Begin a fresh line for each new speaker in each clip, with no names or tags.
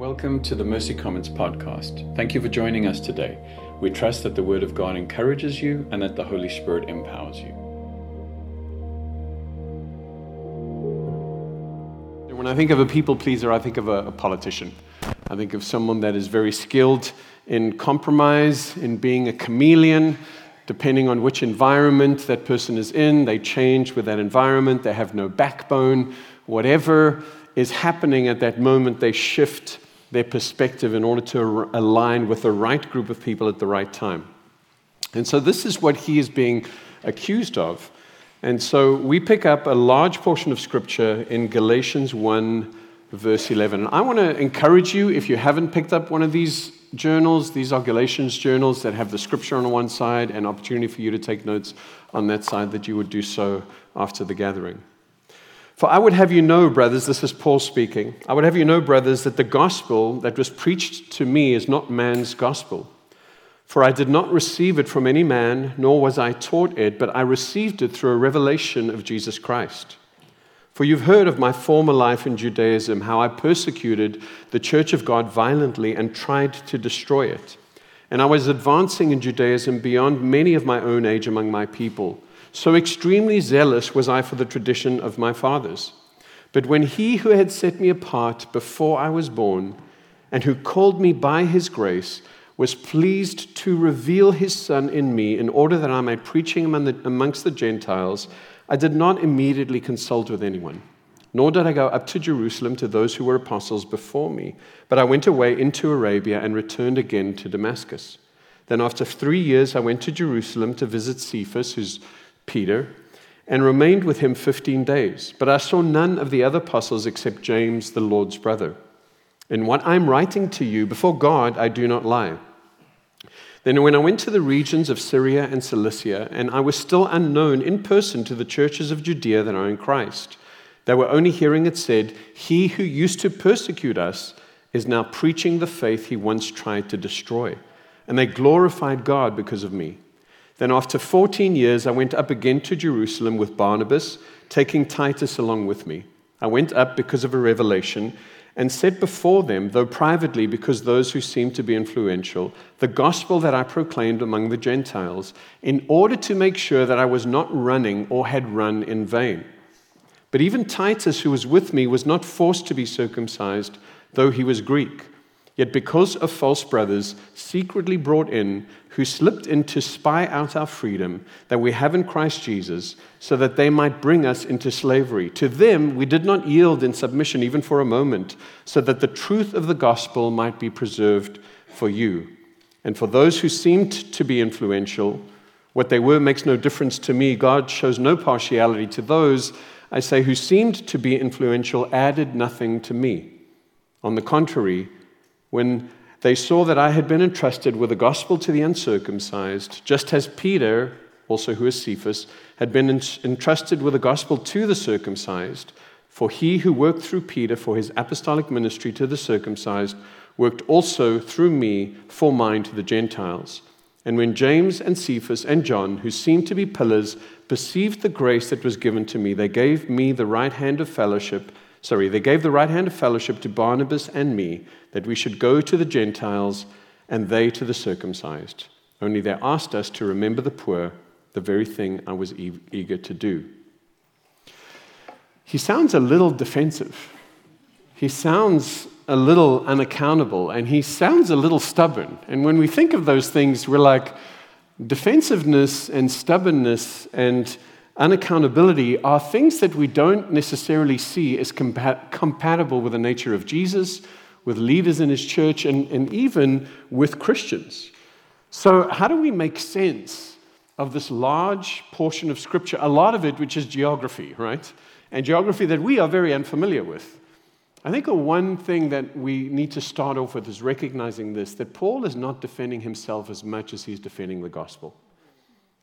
Welcome to the Mercy Comments podcast. Thank you for joining us today. We trust that the Word of God encourages you and that the Holy Spirit empowers you. When I think of a people pleaser, I think of a, a politician. I think of someone that is very skilled in compromise, in being a chameleon. Depending on which environment that person is in, they change with that environment. They have no backbone. Whatever is happening at that moment, they shift their perspective in order to align with the right group of people at the right time. And so, this is what he is being accused of. And so, we pick up a large portion of scripture in Galatians 1, verse 11. And I want to encourage you, if you haven't picked up one of these journals, these are Galatians journals that have the scripture on one side and opportunity for you to take notes on that side, that you would do so after the gathering. For I would have you know, brothers, this is Paul speaking, I would have you know, brothers, that the gospel that was preached to me is not man's gospel. For I did not receive it from any man, nor was I taught it, but I received it through a revelation of Jesus Christ. For you've heard of my former life in Judaism, how I persecuted the church of God violently and tried to destroy it. And I was advancing in Judaism beyond many of my own age among my people so extremely zealous was I for the tradition of my fathers. But when he who had set me apart before I was born, and who called me by his grace, was pleased to reveal his Son in me in order that I might preach him amongst the Gentiles, I did not immediately consult with anyone. Nor did I go up to Jerusalem to those who were apostles before me, but I went away into Arabia and returned again to Damascus. Then, after three years, I went to Jerusalem to visit Cephas, who's Peter, and remained with him 15 days. But I saw none of the other apostles except James, the Lord's brother. In what I'm writing to you, before God, I do not lie. Then, when I went to the regions of Syria and Cilicia, and I was still unknown in person to the churches of Judea that are in Christ, they were only hearing it said, He who used to persecute us is now preaching the faith he once tried to destroy. And they glorified God because of me. Then, after 14 years, I went up again to Jerusalem with Barnabas, taking Titus along with me. I went up because of a revelation and said before them, though privately, because those who seemed to be influential, the gospel that I proclaimed among the Gentiles, in order to make sure that I was not running or had run in vain. But even Titus, who was with me, was not forced to be circumcised, though he was Greek. Yet because of false brothers secretly brought in, who slipped in to spy out our freedom that we have in Christ Jesus, so that they might bring us into slavery. To them we did not yield in submission even for a moment, so that the truth of the gospel might be preserved for you. And for those who seemed to be influential, what they were makes no difference to me. God shows no partiality to those, I say, who seemed to be influential, added nothing to me. On the contrary, when they saw that I had been entrusted with the gospel to the uncircumcised, just as Peter, also who is Cephas, had been entrusted with the gospel to the circumcised. For he who worked through Peter for his apostolic ministry to the circumcised worked also through me for mine to the Gentiles. And when James and Cephas and John, who seemed to be pillars, perceived the grace that was given to me, they gave me the right hand of fellowship sorry, they gave the right hand of fellowship to Barnabas and me that we should go to the Gentiles and they to the circumcised. Only they asked us to remember the poor, the very thing I was e- eager to do. He sounds a little defensive. He sounds a little unaccountable and he sounds a little stubborn. And when we think of those things, we're like, defensiveness and stubbornness and unaccountability are things that we don't necessarily see as compa- compatible with the nature of Jesus, with leaders in his church, and, and even with Christians. So, how do we make sense of this large portion of Scripture, a lot of it which is geography, right? And geography that we are very unfamiliar with. I think one thing that we need to start off with is recognizing this that Paul is not defending himself as much as he's defending the gospel.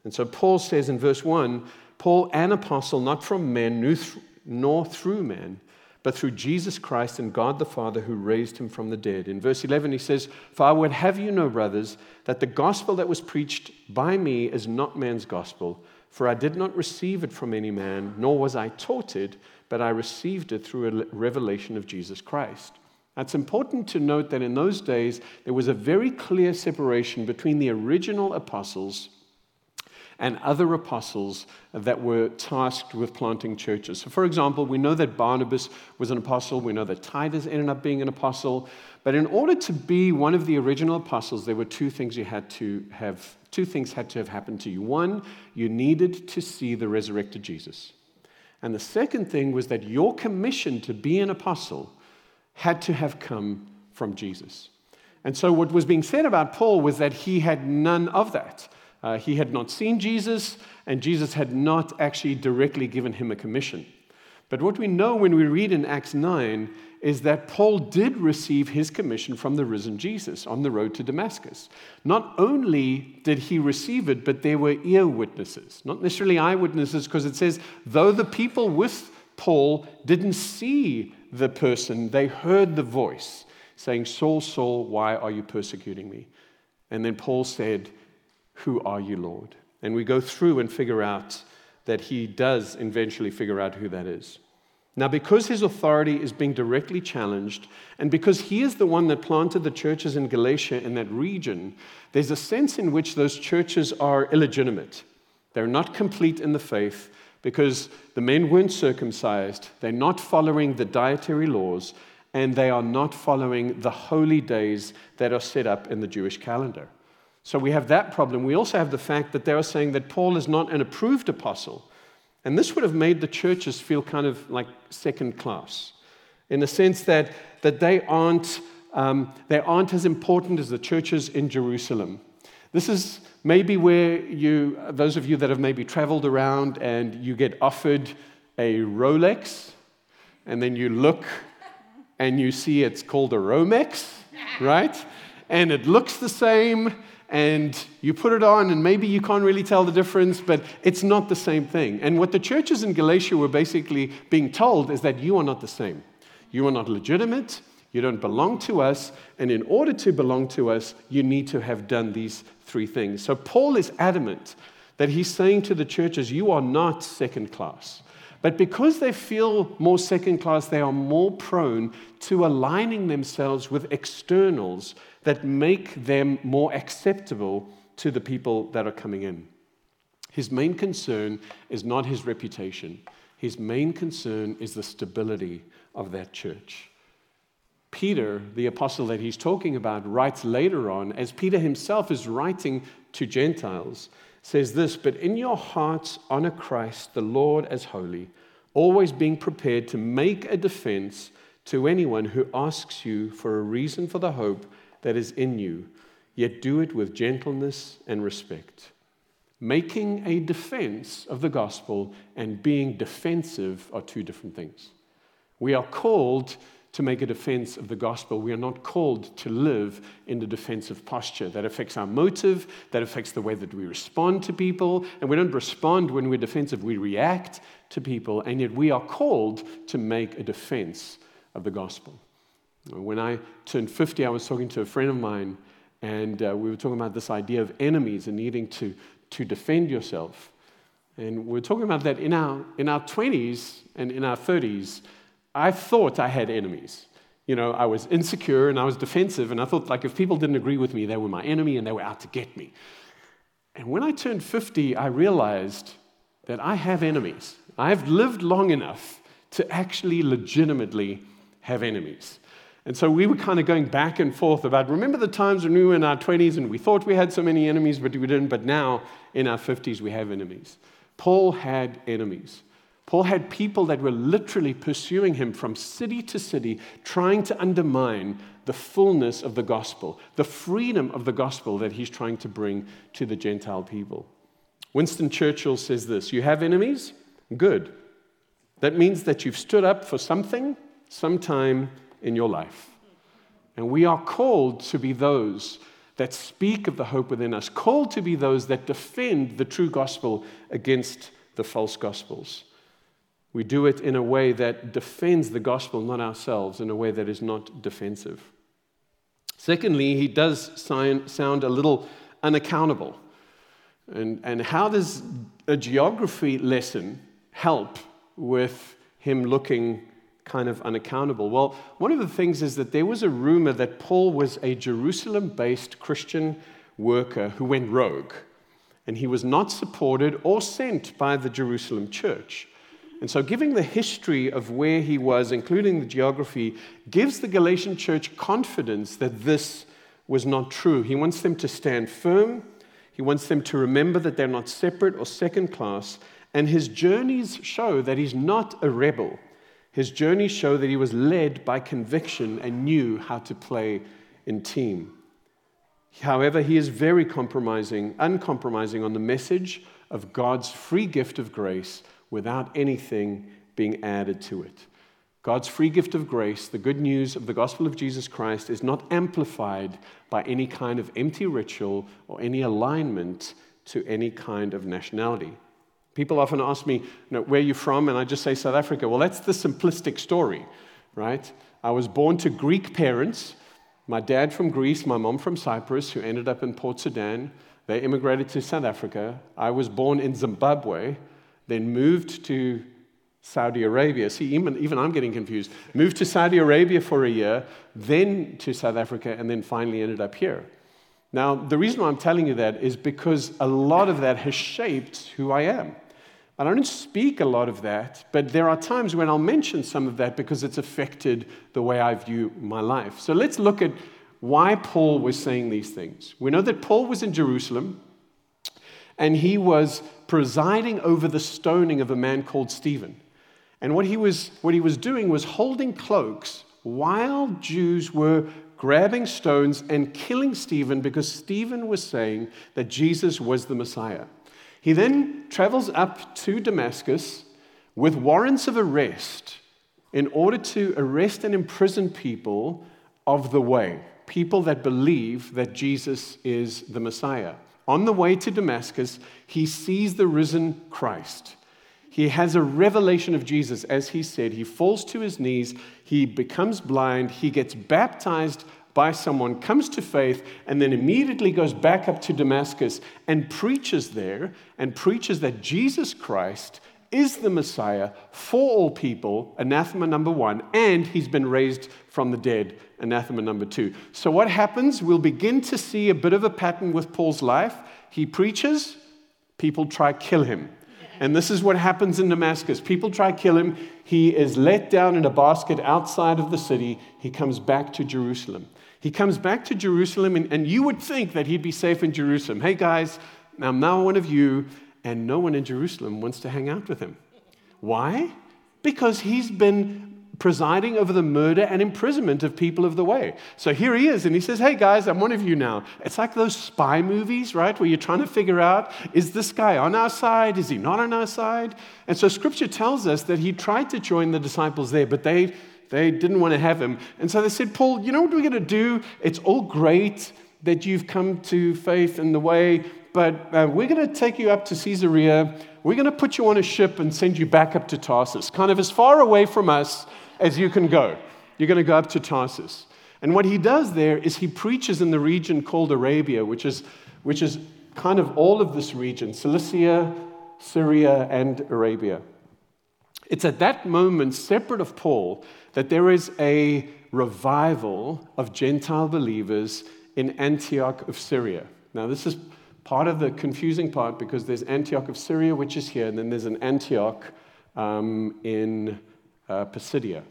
And so Paul says in verse 1 Paul, an apostle, not from men nor through men, but through Jesus Christ and God the Father who raised him from the dead. In verse 11, he says, For I would have you know, brothers, that the gospel that was preached by me is not man's gospel, for I did not receive it from any man, nor was I taught it, but I received it through a revelation of Jesus Christ. It's important to note that in those days, there was a very clear separation between the original apostles and other apostles that were tasked with planting churches. So, for example, we know that Barnabas was an apostle, we know that Titus ended up being an apostle, but in order to be one of the original apostles, there were two things you had to have, two things had to have happened to you. One, you needed to see the resurrected Jesus. And the second thing was that your commission to be an apostle had to have come from Jesus. And so, what was being said about Paul was that he had none of that. Uh, he had not seen Jesus, and Jesus had not actually directly given him a commission. But what we know when we read in Acts 9 is that Paul did receive his commission from the risen Jesus on the road to Damascus. Not only did he receive it, but there were ear witnesses, not necessarily eyewitnesses, because it says, though the people with Paul didn't see the person, they heard the voice saying, Saul, Saul, why are you persecuting me? And then Paul said, who are you, Lord? And we go through and figure out that he does eventually figure out who that is. Now, because his authority is being directly challenged, and because he is the one that planted the churches in Galatia in that region, there's a sense in which those churches are illegitimate. They're not complete in the faith because the men weren't circumcised, they're not following the dietary laws, and they are not following the holy days that are set up in the Jewish calendar. So we have that problem. We also have the fact that they are saying that Paul is not an approved apostle. And this would have made the churches feel kind of like second class in the sense that, that they, aren't, um, they aren't as important as the churches in Jerusalem. This is maybe where you, those of you that have maybe traveled around and you get offered a Rolex, and then you look and you see it's called a Romex, right? And it looks the same, and you put it on, and maybe you can't really tell the difference, but it's not the same thing. And what the churches in Galatia were basically being told is that you are not the same. You are not legitimate, you don't belong to us, and in order to belong to us, you need to have done these three things. So Paul is adamant that he's saying to the churches, You are not second class. But because they feel more second class, they are more prone to aligning themselves with externals that make them more acceptable to the people that are coming in. His main concern is not his reputation, his main concern is the stability of that church. Peter, the apostle that he's talking about, writes later on, as Peter himself is writing to Gentiles, says this But in your hearts honor Christ, the Lord, as holy, always being prepared to make a defense to anyone who asks you for a reason for the hope that is in you, yet do it with gentleness and respect. Making a defense of the gospel and being defensive are two different things. We are called to make a defense of the gospel. We are not called to live in the defensive posture. That affects our motive, that affects the way that we respond to people. And we don't respond when we're defensive, we react to people. And yet we are called to make a defense of the gospel. When I turned 50, I was talking to a friend of mine, and uh, we were talking about this idea of enemies and needing to, to defend yourself. And we we're talking about that in our, in our 20s and in our 30s. I thought I had enemies. You know, I was insecure and I was defensive, and I thought, like, if people didn't agree with me, they were my enemy and they were out to get me. And when I turned 50, I realized that I have enemies. I've lived long enough to actually legitimately have enemies. And so we were kind of going back and forth about remember the times when we were in our 20s and we thought we had so many enemies, but we didn't, but now in our 50s we have enemies. Paul had enemies. Paul had people that were literally pursuing him from city to city, trying to undermine the fullness of the gospel, the freedom of the gospel that he's trying to bring to the Gentile people. Winston Churchill says this You have enemies? Good. That means that you've stood up for something, sometime, in your life. And we are called to be those that speak of the hope within us, called to be those that defend the true gospel against the false gospels. We do it in a way that defends the gospel, not ourselves, in a way that is not defensive. Secondly, he does sound a little unaccountable. And, and how does a geography lesson help with him looking kind of unaccountable? Well, one of the things is that there was a rumor that Paul was a Jerusalem based Christian worker who went rogue, and he was not supported or sent by the Jerusalem church. And so, giving the history of where he was, including the geography, gives the Galatian church confidence that this was not true. He wants them to stand firm, he wants them to remember that they're not separate or second class, and his journeys show that he's not a rebel. His journeys show that he was led by conviction and knew how to play in team. However, he is very compromising, uncompromising on the message of God's free gift of grace without anything being added to it. God's free gift of grace, the good news of the gospel of Jesus Christ, is not amplified by any kind of empty ritual or any alignment to any kind of nationality. People often ask me, you know, where are you from? And I just say South Africa. Well, that's the simplistic story, right? I was born to Greek parents. My dad from Greece, my mom from Cyprus, who ended up in Port Sudan. They immigrated to South Africa. I was born in Zimbabwe then moved to Saudi Arabia. See, even, even I'm getting confused. Moved to Saudi Arabia for a year, then to South Africa, and then finally ended up here. Now, the reason why I'm telling you that is because a lot of that has shaped who I am. I don't speak a lot of that, but there are times when I'll mention some of that because it's affected the way I view my life. So let's look at why Paul was saying these things. We know that Paul was in Jerusalem and he was presiding over the stoning of a man called Stephen. And what he was, what he was doing was holding cloaks while Jews were grabbing stones and killing Stephen because Stephen was saying that Jesus was the Messiah. He then travels up to Damascus with warrants of arrest in order to arrest and imprison people of the way, people that believe that Jesus is the Messiah. On the way to Damascus, he sees the risen Christ. He has a revelation of Jesus, as he said. He falls to his knees, he becomes blind, he gets baptized by someone, comes to faith, and then immediately goes back up to Damascus and preaches there and preaches that Jesus Christ is the Messiah for all people, anathema number one, and he's been raised from the dead, anathema number two. So, what happens? We'll begin to see a bit of a pattern with Paul's life. He preaches, people try kill him. And this is what happens in Damascus. People try kill him. He is let down in a basket outside of the city. He comes back to Jerusalem. He comes back to Jerusalem, and, and you would think that he'd be safe in Jerusalem. Hey, guys, I'm now one of you and no one in Jerusalem wants to hang out with him. Why? Because he's been presiding over the murder and imprisonment of people of the way. So here he is, and he says, Hey guys, I'm one of you now. It's like those spy movies, right? Where you're trying to figure out is this guy on our side? Is he not on our side? And so scripture tells us that he tried to join the disciples there, but they, they didn't want to have him. And so they said, Paul, you know what we're going to do? It's all great that you've come to faith in the way, but uh, we're going to take you up to Caesarea. We're going to put you on a ship and send you back up to Tarsus, kind of as far away from us as you can go. You're going to go up to Tarsus. And what he does there is he preaches in the region called Arabia, which is, which is kind of all of this region Cilicia, Syria, and Arabia. It's at that moment, separate of Paul, that there is a revival of Gentile believers in Antioch of Syria. Now, this is part of the confusing part because there's Antioch of Syria, which is here, and then there's an Antioch um, in uh, Pisidia.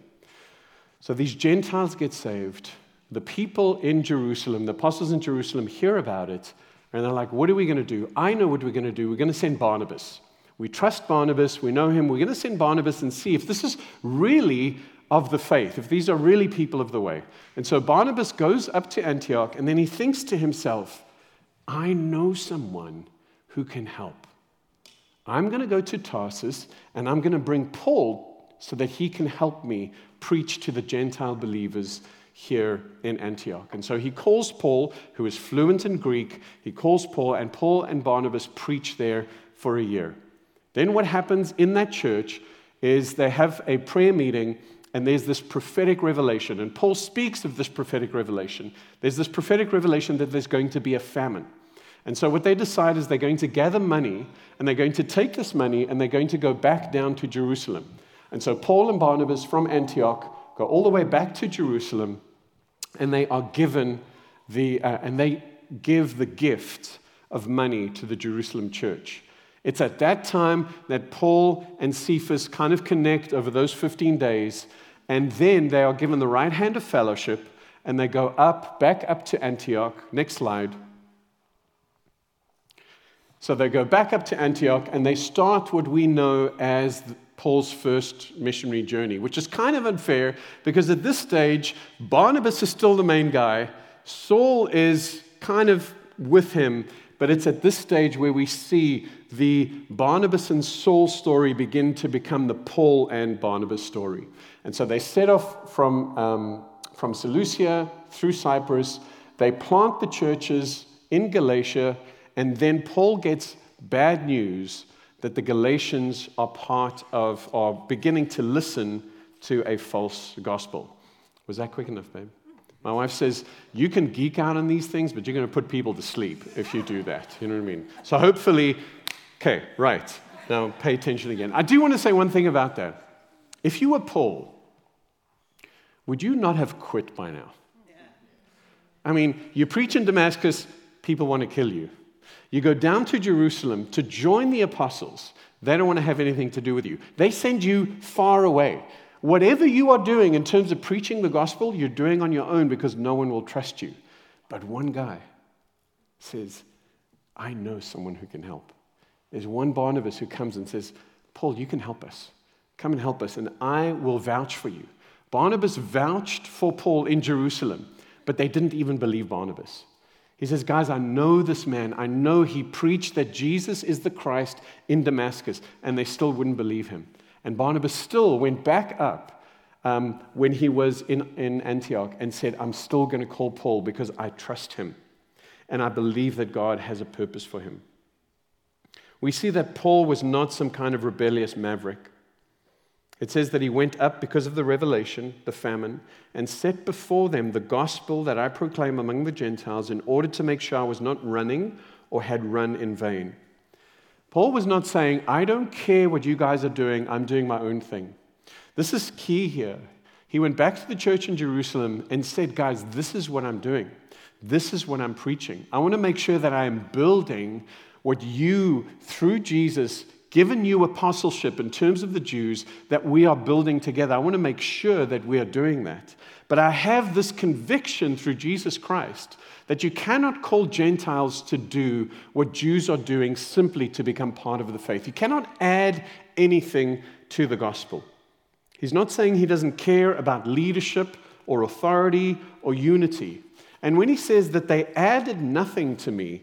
So these Gentiles get saved. The people in Jerusalem, the apostles in Jerusalem, hear about it, and they're like, What are we going to do? I know what we're going to do. We're going to send Barnabas. We trust Barnabas, we know him. We're going to send Barnabas and see if this is really of the faith, if these are really people of the way. And so Barnabas goes up to Antioch, and then he thinks to himself, I know someone who can help. I'm going to go to Tarsus and I'm going to bring Paul so that he can help me preach to the Gentile believers here in Antioch. And so he calls Paul, who is fluent in Greek, he calls Paul, and Paul and Barnabas preach there for a year. Then what happens in that church is they have a prayer meeting and there's this prophetic revelation. And Paul speaks of this prophetic revelation. There's this prophetic revelation that there's going to be a famine. And so, what they decide is they're going to gather money and they're going to take this money and they're going to go back down to Jerusalem. And so Paul and Barnabas from Antioch go all the way back to Jerusalem, and they are given the, uh, and they give the gift of money to the Jerusalem church. It's at that time that Paul and Cephas kind of connect over those 15 days, and then they are given the right hand of fellowship, and they go up, back up to Antioch. Next slide. So they go back up to Antioch and they start what we know as Paul's first missionary journey, which is kind of unfair because at this stage, Barnabas is still the main guy. Saul is kind of with him, but it's at this stage where we see the Barnabas and Saul story begin to become the Paul and Barnabas story. And so they set off from, um, from Seleucia through Cyprus. They plant the churches in Galatia and then Paul gets bad news that the Galatians are part of, are beginning to listen to a false gospel. Was that quick enough, babe? My wife says, You can geek out on these things, but you're going to put people to sleep if you do that. You know what I mean? So hopefully, okay, right. Now pay attention again. I do want to say one thing about that. If you were Paul, would you not have quit by now? I mean, you preach in Damascus, people want to kill you. You go down to Jerusalem to join the apostles. They don't want to have anything to do with you. They send you far away. Whatever you are doing in terms of preaching the gospel, you're doing on your own because no one will trust you. But one guy says, I know someone who can help. There's one Barnabas who comes and says, Paul, you can help us. Come and help us, and I will vouch for you. Barnabas vouched for Paul in Jerusalem, but they didn't even believe Barnabas. He says, Guys, I know this man. I know he preached that Jesus is the Christ in Damascus, and they still wouldn't believe him. And Barnabas still went back up um, when he was in, in Antioch and said, I'm still going to call Paul because I trust him. And I believe that God has a purpose for him. We see that Paul was not some kind of rebellious maverick. It says that he went up because of the revelation, the famine, and set before them the gospel that I proclaim among the Gentiles in order to make sure I was not running or had run in vain. Paul was not saying, I don't care what you guys are doing, I'm doing my own thing. This is key here. He went back to the church in Jerusalem and said, Guys, this is what I'm doing. This is what I'm preaching. I want to make sure that I am building what you, through Jesus, given you apostleship in terms of the Jews that we are building together. I want to make sure that we are doing that. But I have this conviction through Jesus Christ that you cannot call Gentiles to do what Jews are doing simply to become part of the faith. You cannot add anything to the gospel. He's not saying he doesn't care about leadership or authority or unity. And when he says that they added nothing to me,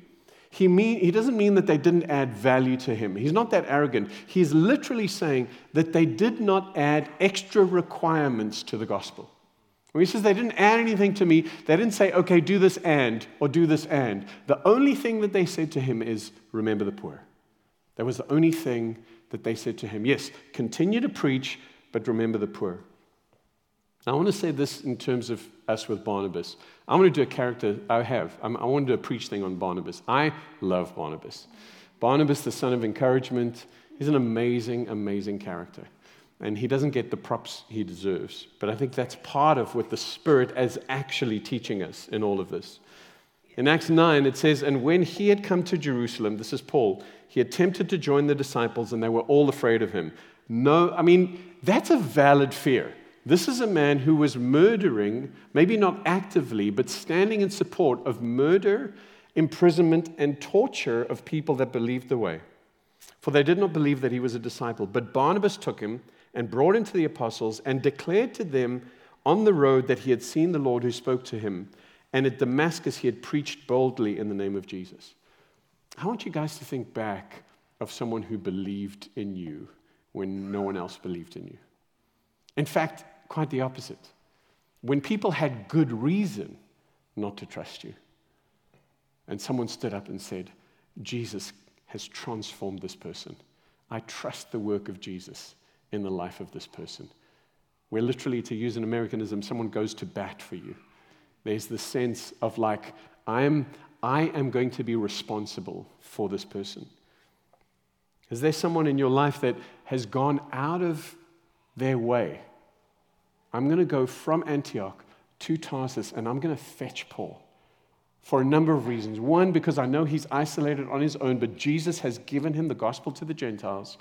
he, mean, he doesn't mean that they didn't add value to him. He's not that arrogant. He's literally saying that they did not add extra requirements to the gospel. He says they didn't add anything to me, they didn't say, okay, do this and, or do this and. The only thing that they said to him is, remember the poor. That was the only thing that they said to him. Yes, continue to preach, but remember the poor. Now, I want to say this in terms of us with Barnabas. I want to do a character I have. I'm, i want to do a preach thing on Barnabas. I love Barnabas. Barnabas, the son of encouragement, he's an amazing, amazing character. And he doesn't get the props he deserves. But I think that's part of what the Spirit is actually teaching us in all of this. In Acts 9, it says, And when he had come to Jerusalem, this is Paul, he attempted to join the disciples, and they were all afraid of him. No, I mean, that's a valid fear. This is a man who was murdering, maybe not actively, but standing in support of murder, imprisonment, and torture of people that believed the way. For they did not believe that he was a disciple. But Barnabas took him and brought him to the apostles and declared to them on the road that he had seen the Lord who spoke to him. And at Damascus, he had preached boldly in the name of Jesus. I want you guys to think back of someone who believed in you when no one else believed in you. In fact, Quite the opposite. When people had good reason not to trust you, and someone stood up and said, Jesus has transformed this person. I trust the work of Jesus in the life of this person. Where literally, to use an Americanism, someone goes to bat for you. There's the sense of like, I am, I am going to be responsible for this person. Is there someone in your life that has gone out of their way. I'm going to go from Antioch to Tarsus and I'm going to fetch Paul for a number of reasons. One, because I know he's isolated on his own, but Jesus has given him the gospel to the Gentiles.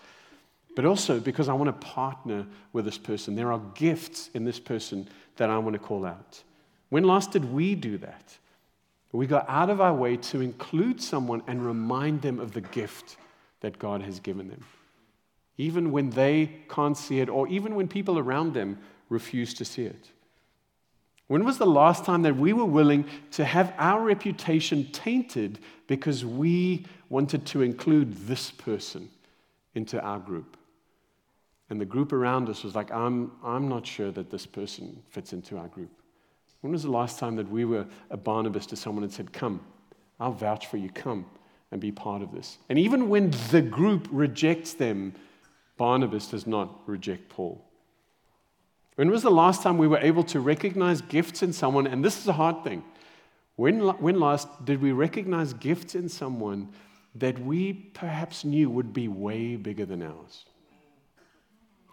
But also because I want to partner with this person. There are gifts in this person that I want to call out. When last did we do that? We go out of our way to include someone and remind them of the gift that God has given them. Even when they can't see it, or even when people around them refuse to see it. When was the last time that we were willing to have our reputation tainted because we wanted to include this person into our group? And the group around us was like, I'm, I'm not sure that this person fits into our group. When was the last time that we were a Barnabas to someone and said, Come, I'll vouch for you, come and be part of this? And even when the group rejects them, Barnabas does not reject Paul. When was the last time we were able to recognize gifts in someone? And this is a hard thing. When, when last did we recognize gifts in someone that we perhaps knew would be way bigger than ours?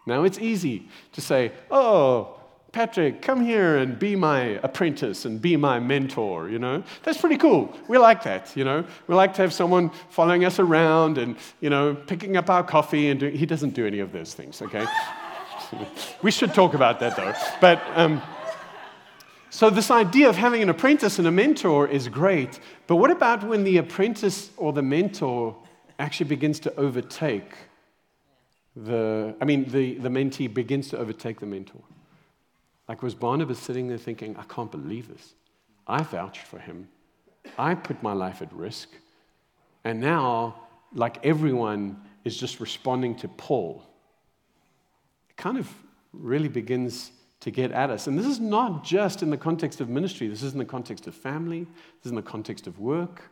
Now, it's easy to say, oh, Patrick, come here and be my apprentice and be my mentor, you know? That's pretty cool. We like that, you know? We like to have someone following us around and, you know, picking up our coffee and he doesn't do any of those things, okay? we should talk about that though. But, um, so this idea of having an apprentice and a mentor is great, but what about when the apprentice or the mentor actually begins to overtake the, I mean, the, the mentee begins to overtake the mentor. Like, was Barnabas sitting there thinking, I can't believe this? I vouched for him, I put my life at risk, and now, like, everyone is just responding to Paul. It kind of really begins to get at us. And this is not just in the context of ministry, this is in the context of family, this is in the context of work.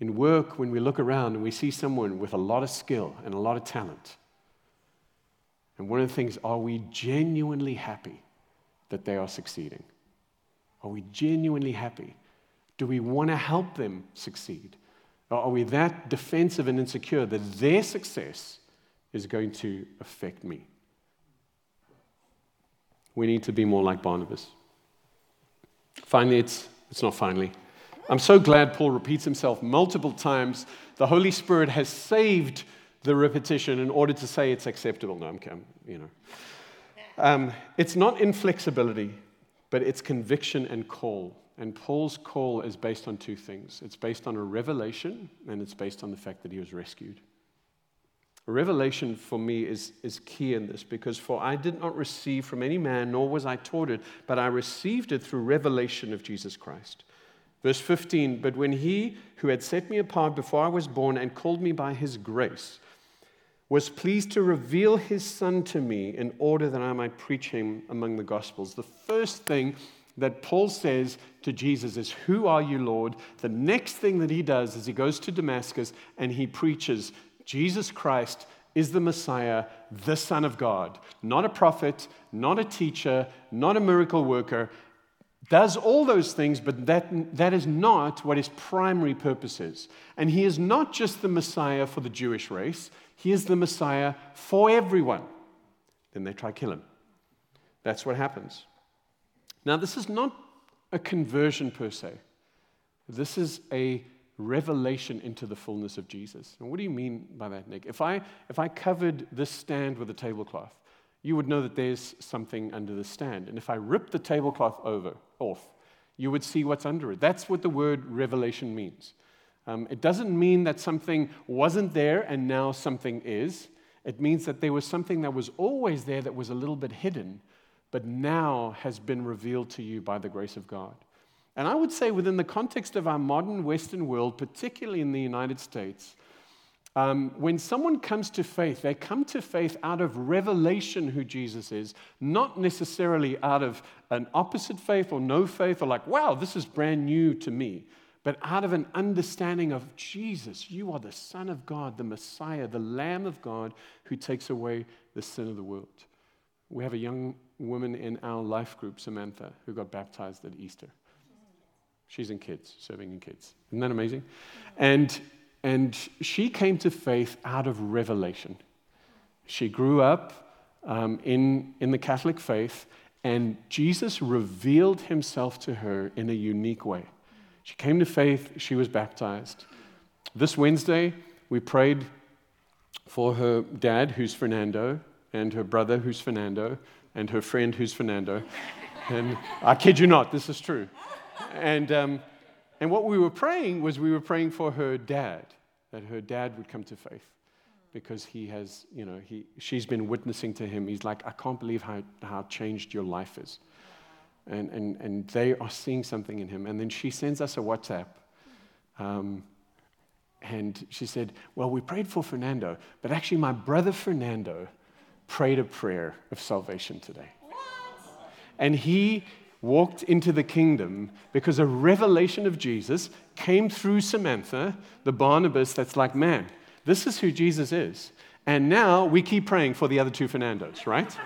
In work, when we look around and we see someone with a lot of skill and a lot of talent, and one of the things, are we genuinely happy that they are succeeding? Are we genuinely happy? Do we want to help them succeed? Or are we that defensive and insecure that their success is going to affect me? We need to be more like Barnabas. Finally, it's, it's not finally. I'm so glad Paul repeats himself multiple times. The Holy Spirit has saved the repetition in order to say it's acceptable. No, I'm, you know. Um, it's not inflexibility, but it's conviction and call. And Paul's call is based on two things it's based on a revelation, and it's based on the fact that he was rescued. Revelation for me is, is key in this because for I did not receive from any man, nor was I taught it, but I received it through revelation of Jesus Christ. Verse 15, but when he who had set me apart before I was born and called me by his grace, was pleased to reveal his son to me in order that I might preach him among the gospels. The first thing that Paul says to Jesus is, Who are you, Lord? The next thing that he does is he goes to Damascus and he preaches Jesus Christ is the Messiah, the Son of God. Not a prophet, not a teacher, not a miracle worker. Does all those things, but that, that is not what his primary purpose is. And he is not just the Messiah for the Jewish race, he is the Messiah for everyone. Then they try to kill him. That's what happens. Now, this is not a conversion per se. This is a revelation into the fullness of Jesus. And what do you mean by that, Nick? If I, if I covered this stand with a tablecloth, you would know that there's something under the stand. And if I ripped the tablecloth over, off, you would see what's under it. That's what the word revelation means. Um, it doesn't mean that something wasn't there and now something is. It means that there was something that was always there that was a little bit hidden, but now has been revealed to you by the grace of God. And I would say, within the context of our modern Western world, particularly in the United States, um, when someone comes to faith, they come to faith out of revelation who Jesus is, not necessarily out of an opposite faith or no faith or like, wow, this is brand new to me but out of an understanding of Jesus, you are the Son of God, the Messiah, the Lamb of God who takes away the sin of the world. We have a young woman in our life group, Samantha, who got baptized at Easter. She's in kids, serving in kids. Isn't that amazing? And, and she came to faith out of revelation. She grew up um, in, in the Catholic faith, and Jesus revealed himself to her in a unique way. She came to faith, she was baptized. This Wednesday, we prayed for her dad, who's Fernando, and her brother, who's Fernando, and her friend, who's Fernando. And I kid you not, this is true. And, um, and what we were praying was we were praying for her dad, that her dad would come to faith because he has, you know, he, she's been witnessing to him. He's like, I can't believe how, how changed your life is. And, and, and they are seeing something in him. And then she sends us a WhatsApp. Um, and she said, Well, we prayed for Fernando, but actually, my brother Fernando prayed a prayer of salvation today. What? And he walked into the kingdom because a revelation of Jesus came through Samantha, the Barnabas that's like, man, this is who Jesus is. And now we keep praying for the other two Fernandos, right?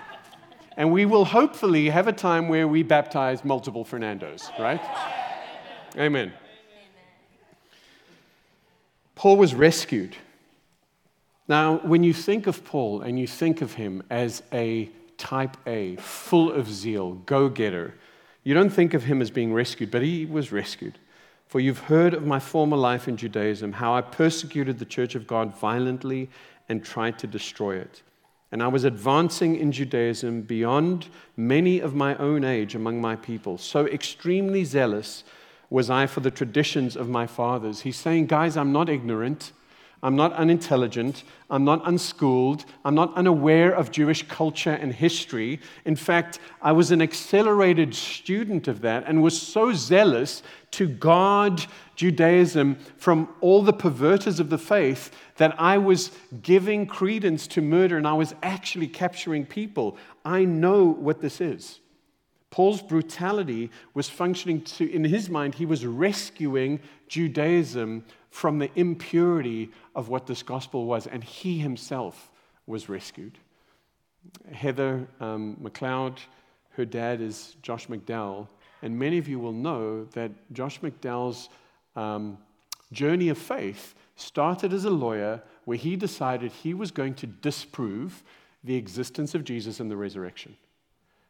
And we will hopefully have a time where we baptize multiple Fernandos, right? Amen. Paul was rescued. Now, when you think of Paul and you think of him as a type A, full of zeal, go getter, you don't think of him as being rescued, but he was rescued. For you've heard of my former life in Judaism, how I persecuted the church of God violently and tried to destroy it. And I was advancing in Judaism beyond many of my own age among my people. So extremely zealous was I for the traditions of my fathers. He's saying, guys, I'm not ignorant. I'm not unintelligent. I'm not unschooled. I'm not unaware of Jewish culture and history. In fact, I was an accelerated student of that and was so zealous to guard Judaism from all the perverters of the faith that I was giving credence to murder and I was actually capturing people. I know what this is. Paul's brutality was functioning to, in his mind, he was rescuing Judaism from the impurity of what this gospel was, and he himself was rescued. Heather um, McLeod, her dad is Josh McDowell, and many of you will know that Josh McDowell's um, journey of faith started as a lawyer where he decided he was going to disprove the existence of Jesus and the resurrection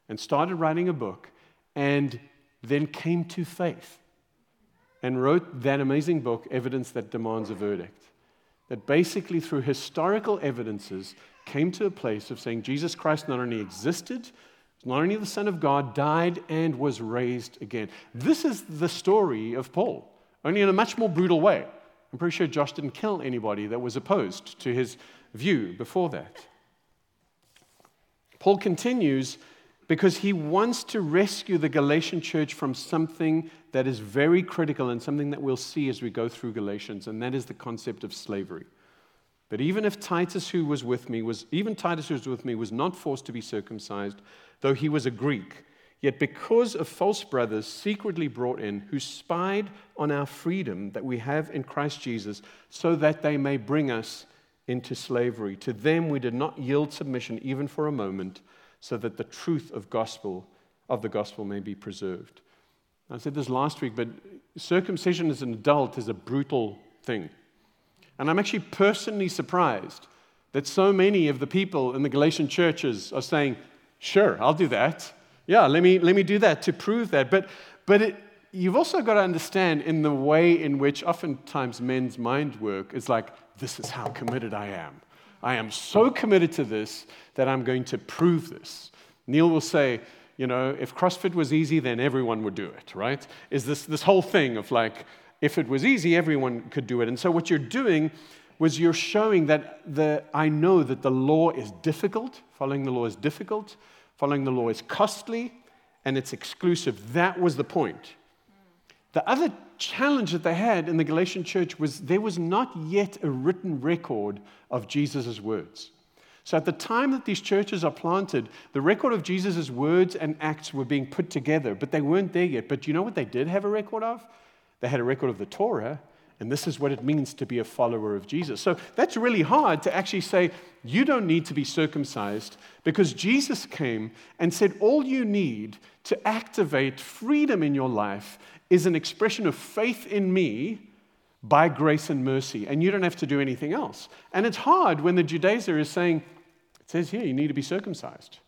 and started writing a book and then came to faith and wrote that amazing book, Evidence That Demands a Verdict. That basically, through historical evidences, came to a place of saying Jesus Christ not only existed, not only the Son of God, died and was raised again. This is the story of Paul, only in a much more brutal way. I'm pretty sure Josh didn't kill anybody that was opposed to his view before that. Paul continues because he wants to rescue the Galatian church from something that is very critical and something that we'll see as we go through Galatians, and that is the concept of slavery. But even if Titus, who was with me, was even Titus, who was with me, was not forced to be circumcised, though he was a Greek, yet because of false brothers secretly brought in, who spied on our freedom that we have in Christ Jesus, so that they may bring us into slavery. To them we did not yield submission even for a moment so that the truth of gospel of the gospel may be preserved. I said this last week, but circumcision as an adult is a brutal thing. And I'm actually personally surprised that so many of the people in the Galatian churches are saying, Sure, I'll do that. Yeah, let me, let me do that to prove that. But, but it, you've also got to understand in the way in which oftentimes men's mind work is like, This is how committed I am. I am so committed to this that I'm going to prove this. Neil will say, you know, if CrossFit was easy, then everyone would do it, right? Is this, this whole thing of like, if it was easy, everyone could do it. And so what you're doing was you're showing that the, I know that the law is difficult, following the law is difficult, following the law is costly, and it's exclusive. That was the point. The other challenge that they had in the Galatian church was there was not yet a written record of Jesus' words. So at the time that these churches are planted, the record of Jesus' words and acts were being put together, but they weren't there yet. But you know what they did have a record of? They had a record of the Torah, and this is what it means to be a follower of Jesus. So that's really hard to actually say, you don't need to be circumcised because Jesus came and said, all you need to activate freedom in your life is an expression of faith in me by grace and mercy, and you don't have to do anything else. And it's hard when the Judaizer is saying, It says here, you need to be circumcised.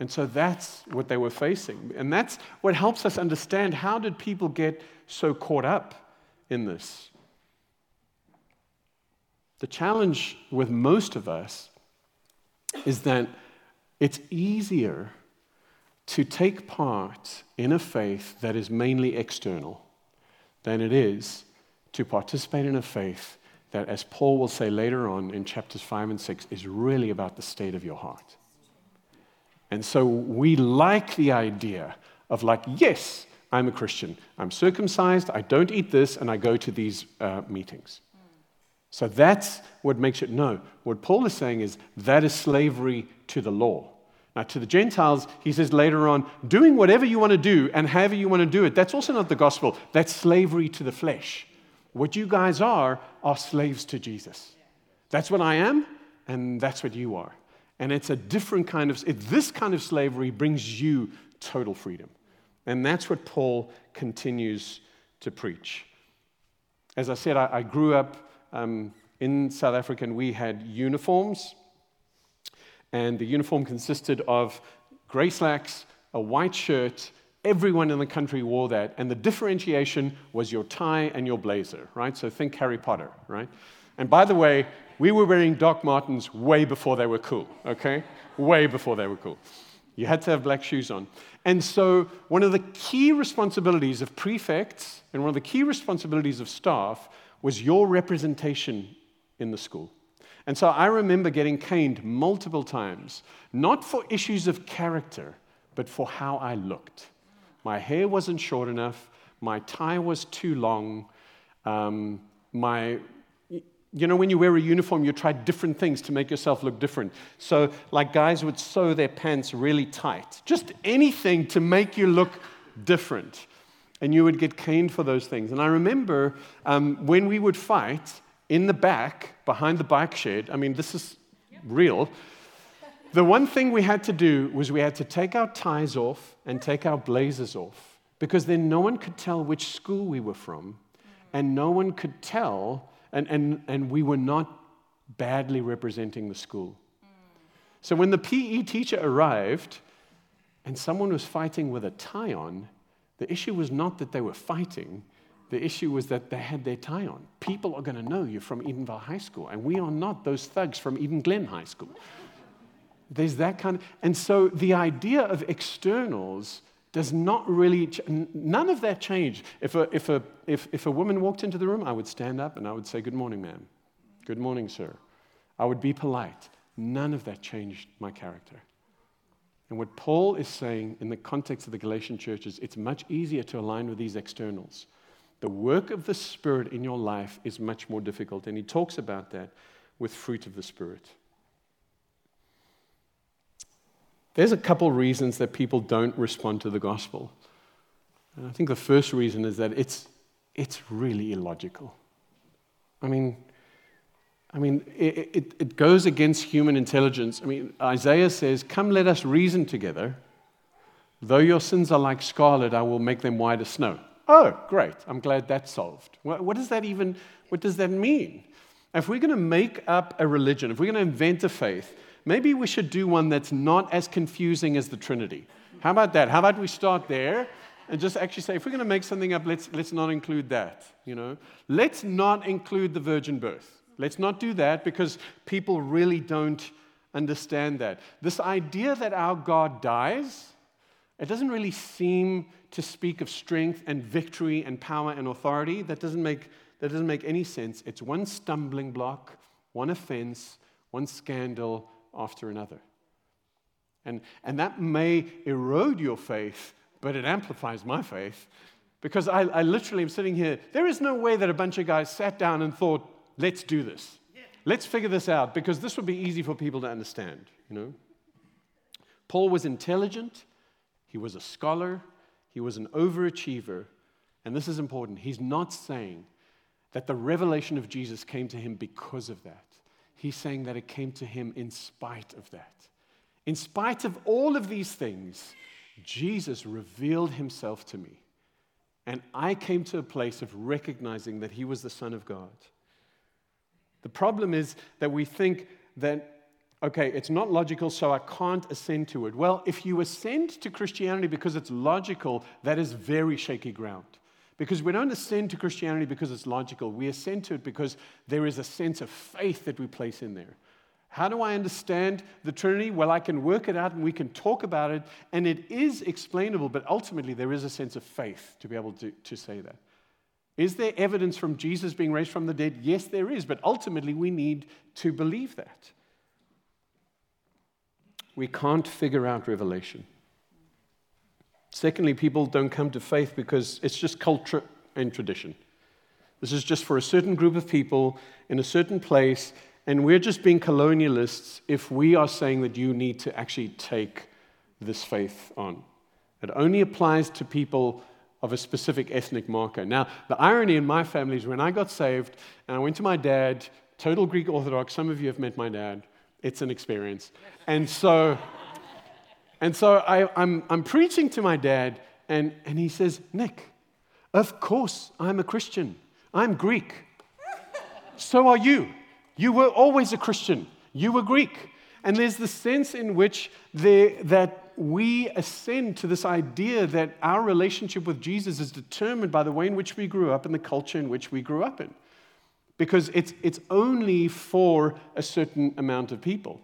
And so that's what they were facing. And that's what helps us understand how did people get so caught up in this? The challenge with most of us is that it's easier to take part in a faith that is mainly external than it is to participate in a faith that, as Paul will say later on in chapters 5 and 6, is really about the state of your heart. And so we like the idea of, like, yes, I'm a Christian. I'm circumcised, I don't eat this, and I go to these uh, meetings. So that's what makes it no. What Paul is saying is that is slavery to the law. Now, to the Gentiles, he says later on, doing whatever you want to do and however you want to do it, that's also not the gospel. That's slavery to the flesh. What you guys are, are slaves to Jesus. That's what I am, and that's what you are. And it's a different kind of, it, this kind of slavery brings you total freedom. And that's what Paul continues to preach. As I said, I, I grew up um, in South Africa and we had uniforms. And the uniform consisted of gray slacks, a white shirt. Everyone in the country wore that. And the differentiation was your tie and your blazer, right? So think Harry Potter, right? And by the way, we were wearing Doc Martens way before they were cool, okay? Way before they were cool. You had to have black shoes on. And so, one of the key responsibilities of prefects and one of the key responsibilities of staff was your representation in the school. And so, I remember getting caned multiple times, not for issues of character, but for how I looked. My hair wasn't short enough, my tie was too long, um, my you know, when you wear a uniform, you try different things to make yourself look different. So, like guys would sew their pants really tight, just anything to make you look different. And you would get caned for those things. And I remember um, when we would fight in the back behind the bike shed, I mean, this is real. The one thing we had to do was we had to take our ties off and take our blazers off because then no one could tell which school we were from, and no one could tell and, and, and we were not badly representing the school. So when the PE teacher arrived and someone was fighting with a tie on, the issue was not that they were fighting, the issue was that they had their tie on. People are going to know you're from Edenvale High School, and we are not those thugs from Eden Glen High School. There's that kind of, and so the idea of externals does not really, ch- none of that changed. If a, if, a, if, if a woman walked into the room, I would stand up and I would say, Good morning, ma'am. Good morning, sir. I would be polite. None of that changed my character. And what Paul is saying in the context of the Galatian churches, it's much easier to align with these externals. The work of the Spirit in your life is much more difficult. And he talks about that with fruit of the Spirit. There's a couple reasons that people don't respond to the gospel. And I think the first reason is that it's, it's really illogical. I mean, I mean, it, it, it, goes against human intelligence. I mean, Isaiah says, Come, let us reason together. Though your sins are like scarlet, I will make them white as snow. Oh, great. I'm glad that's solved. What, what does that even, what does that mean? If we're going to make up a religion, if we're going to invent a faith, maybe we should do one that's not as confusing as the Trinity. How about that? How about we start there and just actually say, if we're going to make something up, let's, let's not include that, you know? Let's not include the virgin birth. Let's not do that because people really don't understand that. This idea that our God dies, it doesn't really seem to speak of strength and victory and power and authority. That doesn't make, that doesn't make any sense. It's one stumbling block, one offense, one scandal, after another. And, and that may erode your faith, but it amplifies my faith because I, I literally am sitting here. There is no way that a bunch of guys sat down and thought, let's do this. Let's figure this out because this would be easy for people to understand, you know? Paul was intelligent, he was a scholar, he was an overachiever, and this is important. He's not saying that the revelation of Jesus came to him because of that. He's saying that it came to him in spite of that. In spite of all of these things, Jesus revealed himself to me. And I came to a place of recognizing that he was the Son of God. The problem is that we think that okay, it's not logical, so I can't ascend to it. Well, if you ascend to Christianity because it's logical, that is very shaky ground. Because we don't ascend to Christianity because it's logical. We ascend to it because there is a sense of faith that we place in there. How do I understand the Trinity? Well, I can work it out and we can talk about it, and it is explainable, but ultimately there is a sense of faith to be able to, to say that. Is there evidence from Jesus being raised from the dead? Yes, there is, but ultimately we need to believe that. We can't figure out revelation. Secondly, people don't come to faith because it's just culture and tradition. This is just for a certain group of people in a certain place, and we're just being colonialists if we are saying that you need to actually take this faith on. It only applies to people of a specific ethnic marker. Now, the irony in my family is when I got saved and I went to my dad, total Greek Orthodox, some of you have met my dad, it's an experience. And so, and so I, I'm, I'm preaching to my dad, and, and he says, Nick, of course I'm a Christian. I'm Greek. So are you. You were always a Christian. You were Greek. And there's the sense in which that we ascend to this idea that our relationship with Jesus is determined by the way in which we grew up and the culture in which we grew up in. Because it's, it's only for a certain amount of people.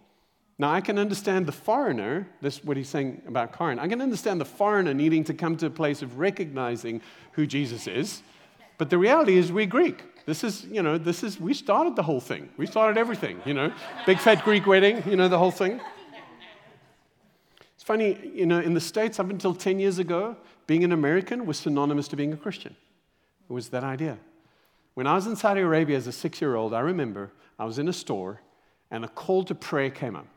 Now, I can understand the foreigner, this what he's saying about Karen. I can understand the foreigner needing to come to a place of recognizing who Jesus is. But the reality is, we're Greek. This is, you know, this is, we started the whole thing. We started everything, you know. Big fat Greek wedding, you know, the whole thing. It's funny, you know, in the States, up until 10 years ago, being an American was synonymous to being a Christian. It was that idea. When I was in Saudi Arabia as a six year old, I remember I was in a store and a call to prayer came up.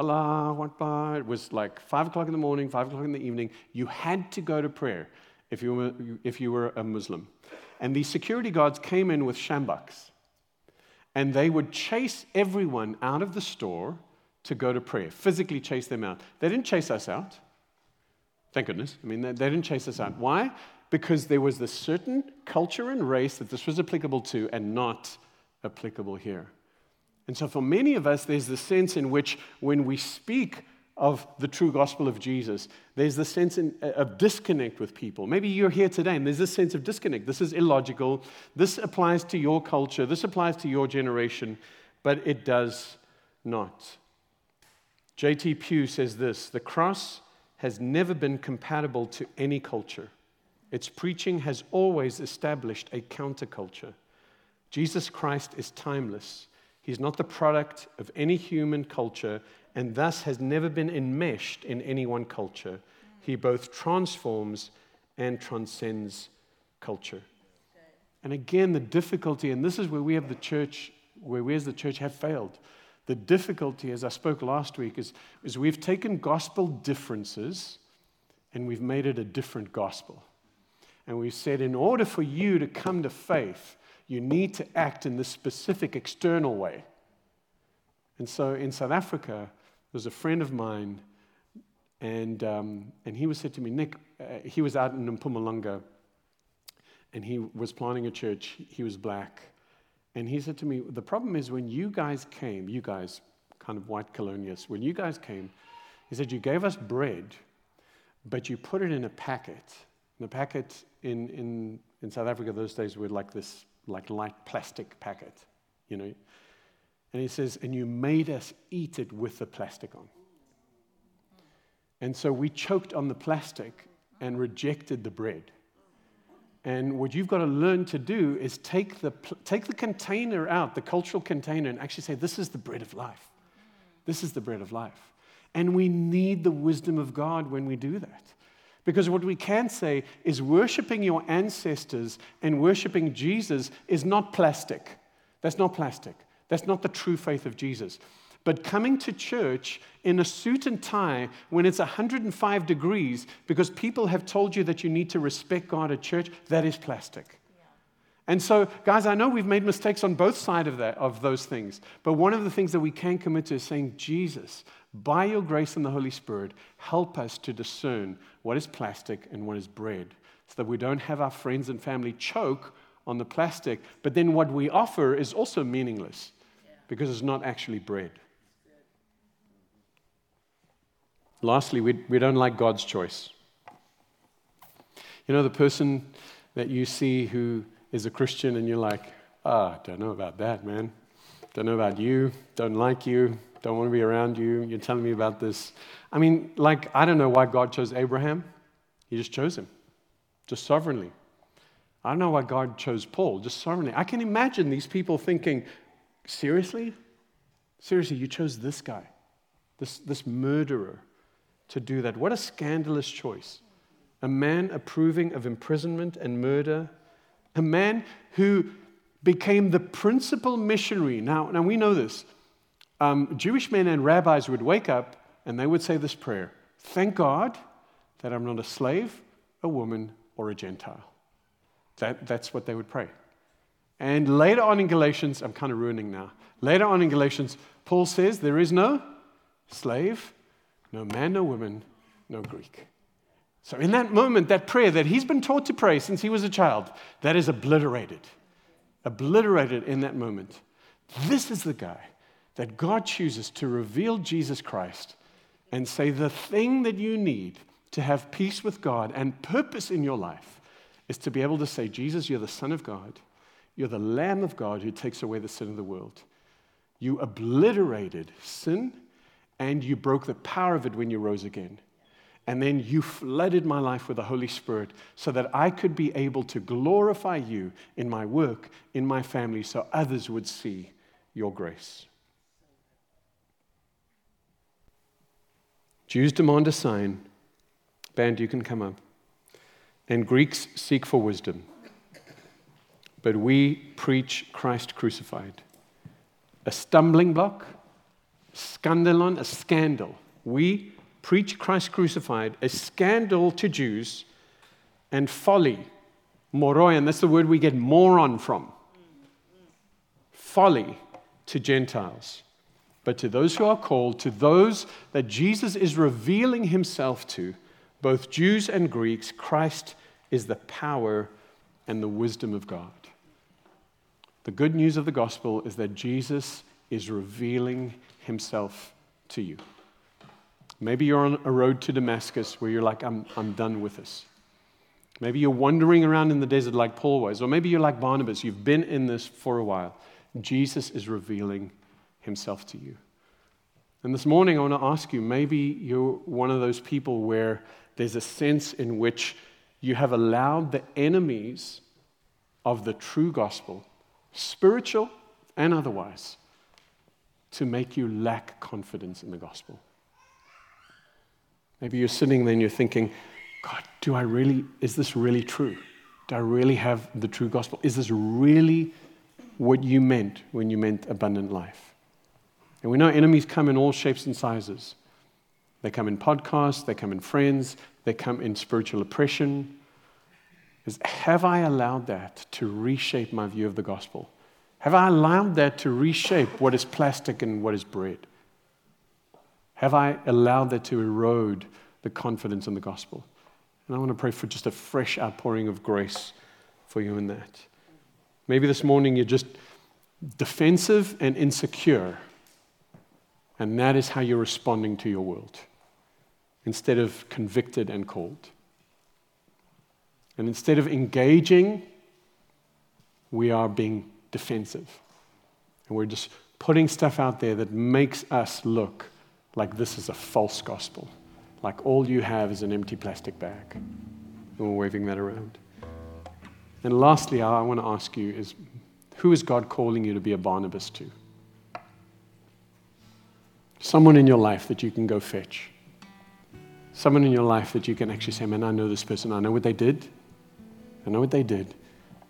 Allah Akbar. It was like 5 o'clock in the morning, 5 o'clock in the evening. You had to go to prayer if you were, if you were a Muslim. And the security guards came in with sjamboks. And they would chase everyone out of the store to go to prayer, physically chase them out. They didn't chase us out. Thank goodness. I mean, they, they didn't chase us out. Why? Because there was this certain culture and race that this was applicable to and not applicable here. And so, for many of us, there's the sense in which when we speak of the true gospel of Jesus. There's the sense in, uh, of disconnect with people. Maybe you're here today and there's this sense of disconnect. This is illogical. This applies to your culture. This applies to your generation, but it does not. J.T. Pugh says this The cross has never been compatible to any culture. Its preaching has always established a counterculture. Jesus Christ is timeless. He's not the product of any human culture, and thus has never been enmeshed in any one culture. He both transforms and transcends culture. And again, the difficulty, and this is where we have the church, where we as the church have failed. The difficulty, as I spoke last week, is, is we've taken gospel differences and we've made it a different gospel. And we've said, in order for you to come to faith, you need to act in this specific external way. And so in South Africa, there was a friend of mine, and, um, and he was said to me, Nick, uh, he was out in Mpumalanga, and he was planning a church. He was black. And he said to me, The problem is when you guys came, you guys, kind of white colonialists, when you guys came, he said, You gave us bread, but you put it in a packet. And the packet in, in, in South Africa those days were like this like light plastic packet, you know. And he says, and you made us eat it with the plastic on. And so we choked on the plastic and rejected the bread. And what you've got to learn to do is take the, take the container out, the cultural container, and actually say, This is the bread of life. This is the bread of life. And we need the wisdom of God when we do that. Because what we can say is worshiping your ancestors and worshiping Jesus is not plastic. That's not plastic. That's not the true faith of Jesus. But coming to church in a suit and tie when it's 105 degrees because people have told you that you need to respect God at church, that is plastic. And so, guys, I know we've made mistakes on both sides of, that, of those things. But one of the things that we can commit to is saying, Jesus, by your grace and the Holy Spirit, help us to discern what is plastic and what is bread so that we don't have our friends and family choke on the plastic, but then what we offer is also meaningless because it's not actually bread. Lastly, we, we don't like God's choice. You know, the person that you see who is a Christian and you're like, ah, oh, don't know about that, man. Don't know about you, don't like you, don't want to be around you. You're telling me about this. I mean, like, I don't know why God chose Abraham. He just chose him, just sovereignly. I don't know why God chose Paul, just sovereignly. I can imagine these people thinking, seriously? Seriously, you chose this guy, this, this murderer, to do that. What a scandalous choice. A man approving of imprisonment and murder, a man who became the principal missionary. Now, now we know this. Um, Jewish men and rabbis would wake up and they would say this prayer Thank God that I'm not a slave, a woman, or a Gentile. That, that's what they would pray. And later on in Galatians, I'm kind of ruining now. Later on in Galatians, Paul says there is no slave, no man, no woman, no Greek. So, in that moment, that prayer that he's been taught to pray since he was a child, that is obliterated. Obliterated in that moment. This is the guy that God chooses to reveal Jesus Christ and say, the thing that you need to have peace with God and purpose in your life is to be able to say, Jesus, you're the Son of God. You're the Lamb of God who takes away the sin of the world. You obliterated sin and you broke the power of it when you rose again. And then you flooded my life with the Holy Spirit so that I could be able to glorify you in my work, in my family, so others would see your grace. Jews demand a sign. Band, you can come up. And Greeks seek for wisdom. But we preach Christ crucified. A stumbling block, scandalon, a scandal. We preach Christ crucified, a scandal to Jews, and folly, moroian, that's the word we get moron from. Folly to Gentiles. But to those who are called, to those that Jesus is revealing himself to, both Jews and Greeks, Christ is the power and the wisdom of God. The good news of the gospel is that Jesus is revealing himself to you. Maybe you're on a road to Damascus where you're like, I'm, I'm done with this. Maybe you're wandering around in the desert like Paul was, or maybe you're like Barnabas. You've been in this for a while. Jesus is revealing himself to you. And this morning, I want to ask you maybe you're one of those people where there's a sense in which you have allowed the enemies of the true gospel, spiritual and otherwise, to make you lack confidence in the gospel. Maybe you're sitting there and you're thinking, God, do I really, is this really true? Do I really have the true gospel? Is this really what you meant when you meant abundant life? And we know enemies come in all shapes and sizes. They come in podcasts, they come in friends, they come in spiritual oppression. Is have I allowed that to reshape my view of the gospel? Have I allowed that to reshape what is plastic and what is bread? Have I allowed that to erode the confidence in the gospel? And I want to pray for just a fresh outpouring of grace for you in that. Maybe this morning you're just defensive and insecure and that is how you're responding to your world instead of convicted and called. And instead of engaging, we are being defensive. And we're just putting stuff out there that makes us look like this is a false gospel, like all you have is an empty plastic bag. And we're waving that around. And lastly, I want to ask you is who is God calling you to be a Barnabas to? Someone in your life that you can go fetch. Someone in your life that you can actually say, Man, I know this person. I know what they did. I know what they did.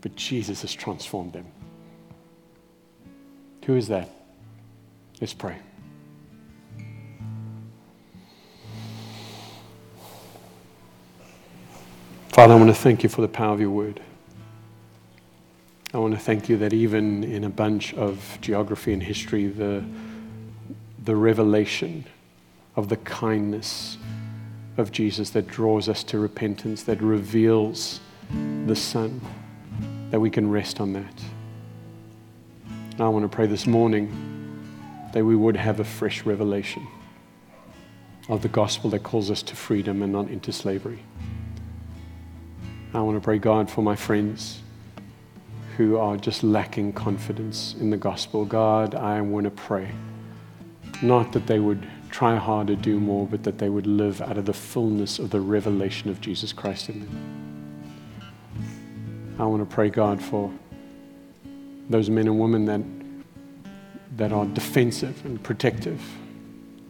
But Jesus has transformed them. Who is that? Let's pray. Father, I want to thank you for the power of your word. I want to thank you that even in a bunch of geography and history, the the revelation of the kindness of Jesus that draws us to repentance, that reveals the Son, that we can rest on that. I want to pray this morning that we would have a fresh revelation of the gospel that calls us to freedom and not into slavery. I want to pray, God, for my friends who are just lacking confidence in the gospel. God, I want to pray. Not that they would try harder, do more, but that they would live out of the fullness of the revelation of Jesus Christ in them. I want to pray, God, for those men and women that, that are defensive and protective.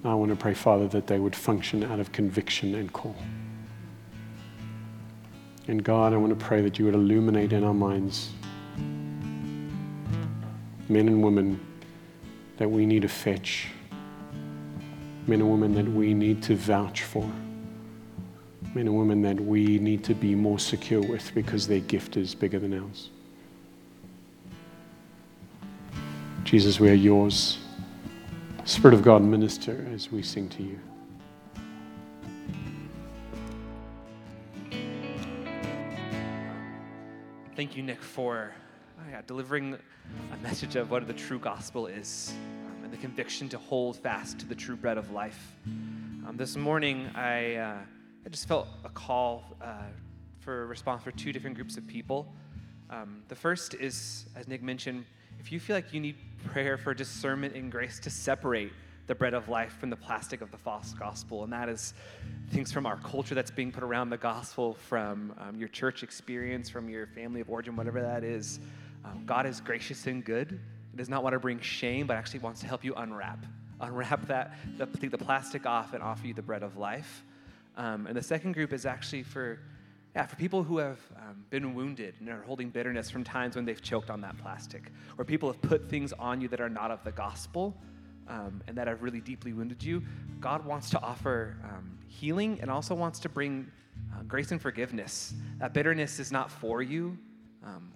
I want to pray, Father, that they would function out of conviction and call. And God, I want to pray that you would illuminate in our minds men and women that we need to fetch men and women that we need to vouch for, men and women that we need to be more secure with because their gift is bigger than ours. Jesus, we are yours. Spirit of God, minister as we sing to you.
Thank you, Nick, for oh yeah, delivering a message of what the true gospel is and the conviction to hold fast to the true bread of life. Um, this morning, I, uh, I just felt a call uh, for a response for two different groups of people. Um, the first is, as Nick mentioned, if you feel like you need prayer for discernment and grace to separate the bread of life from the plastic of the false gospel. And that is things from our culture that's being put around the gospel, from um, your church experience, from your family of origin, whatever that is. Um, God is gracious and good, does not want to bring shame, but actually wants to help you unwrap. Unwrap that, the, take the plastic off and offer you the bread of life. Um, and the second group is actually for, yeah, for people who have um, been wounded and are holding bitterness from times when they've choked on that plastic, or people have put things on you that are not of the gospel um, and that have really deeply wounded you. God wants to offer um, healing and also wants to bring uh, grace and forgiveness. That bitterness is not for you. Um,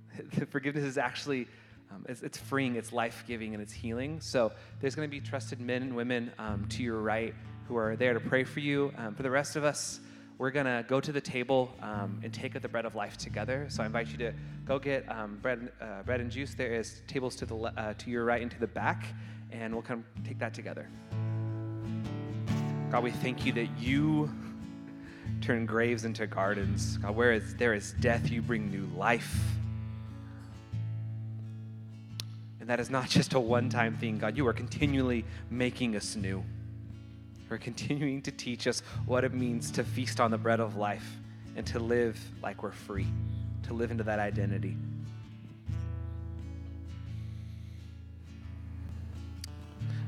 forgiveness is actually um, it's, it's, freeing, it's life giving, and it's healing. So there's going to be trusted men and women um, to your right who are there to pray for you. Um, for the rest of us, we're going to go to the table um, and take the bread of life together. So I invite you to go get um, bread, uh, bread and juice. There is tables to, the, uh, to your right and to the back, and we'll come take that together. God, we thank you that you turn graves into gardens. God, where is, there is death, you bring new life. And that is not just a one time thing, God. You are continually making us new. You're continuing to teach us what it means to feast on the bread of life and to live like we're free, to live into that identity.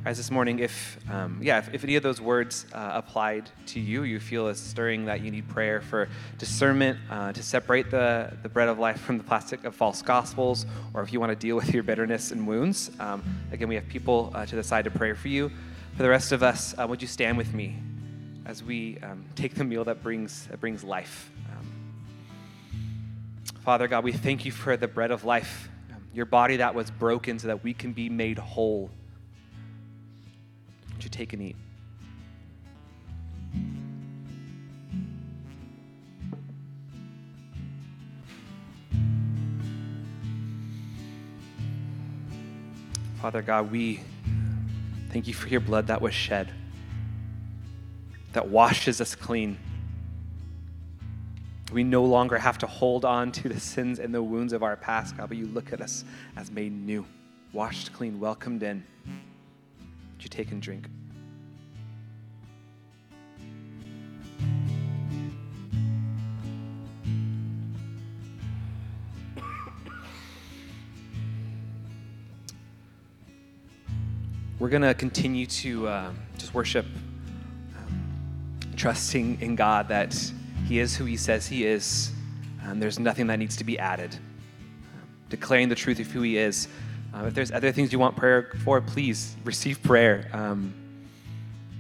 As this morning, if um, yeah, if, if, any of those words uh, applied to you, you feel a stirring that you need prayer for discernment uh, to separate the, the bread of life from the plastic of false gospels, or if you want to deal with your bitterness and wounds, um, again, we have people uh, to the side to pray for you. For the rest of us, uh, would you stand with me as we um, take the meal that brings that brings life? Um, Father God, we thank you for the bread of life, um, your body that was broken so that we can be made whole you take and eat? Father God, we thank you for your blood that was shed, that washes us clean. We no longer have to hold on to the sins and the wounds of our past, God, but you look at us as made new, washed clean, welcomed in. Would you take and drink? We're going to continue to uh, just worship, um, trusting in God that He is who He says He is. and there's nothing that needs to be added. Declaring the truth of who He is. Uh, if there's other things you want prayer for, please receive prayer. Um,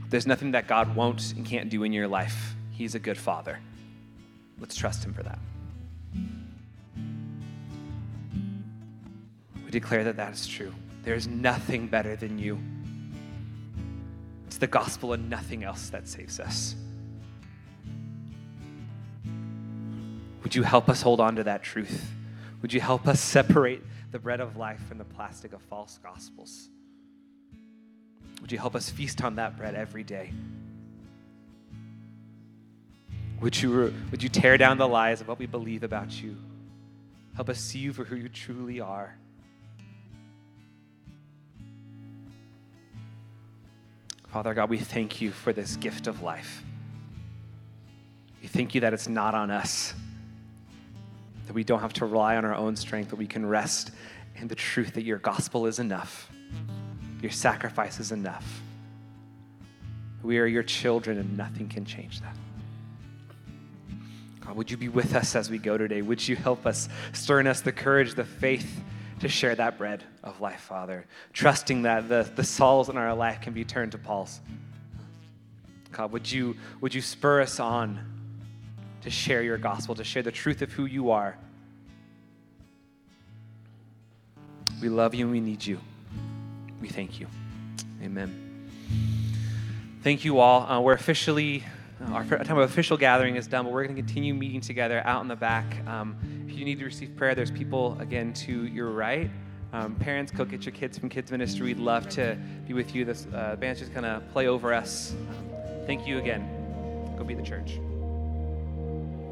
there's nothing that God won't and can't do in your life. He's a good Father. Let's trust Him for that. We declare that that is true. There is nothing better than you. It's the gospel and nothing else that saves us. Would you help us hold on to that truth? Would you help us separate the bread of life from the plastic of false gospels? Would you help us feast on that bread every day? Would you, would you tear down the lies of what we believe about you? Help us see you for who you truly are. Father God, we thank you for this gift of life. We thank you that it's not on us, that we don't have to rely on our own strength, that we can rest in the truth that your gospel is enough, your sacrifice is enough. We are your children, and nothing can change that. God, would you be with us as we go today? Would you help us, stir in us the courage, the faith to share that bread of life, Father, trusting that the, the Sauls in our life can be turned to Pauls. God, would you, would you spur us on to share your gospel, to share the truth of who you are? We love you and we need you. We thank you. Amen. Thank you all. Uh, we're officially, our time of official gathering is done, but we're going to continue meeting together out in the back. Um, if you need to receive prayer, there's people, again, to your right. Um, parents, go get your kids from Kids Ministry. We'd love to be with you. This uh, band's just going to play over us. Um, thank you again. Go be the church.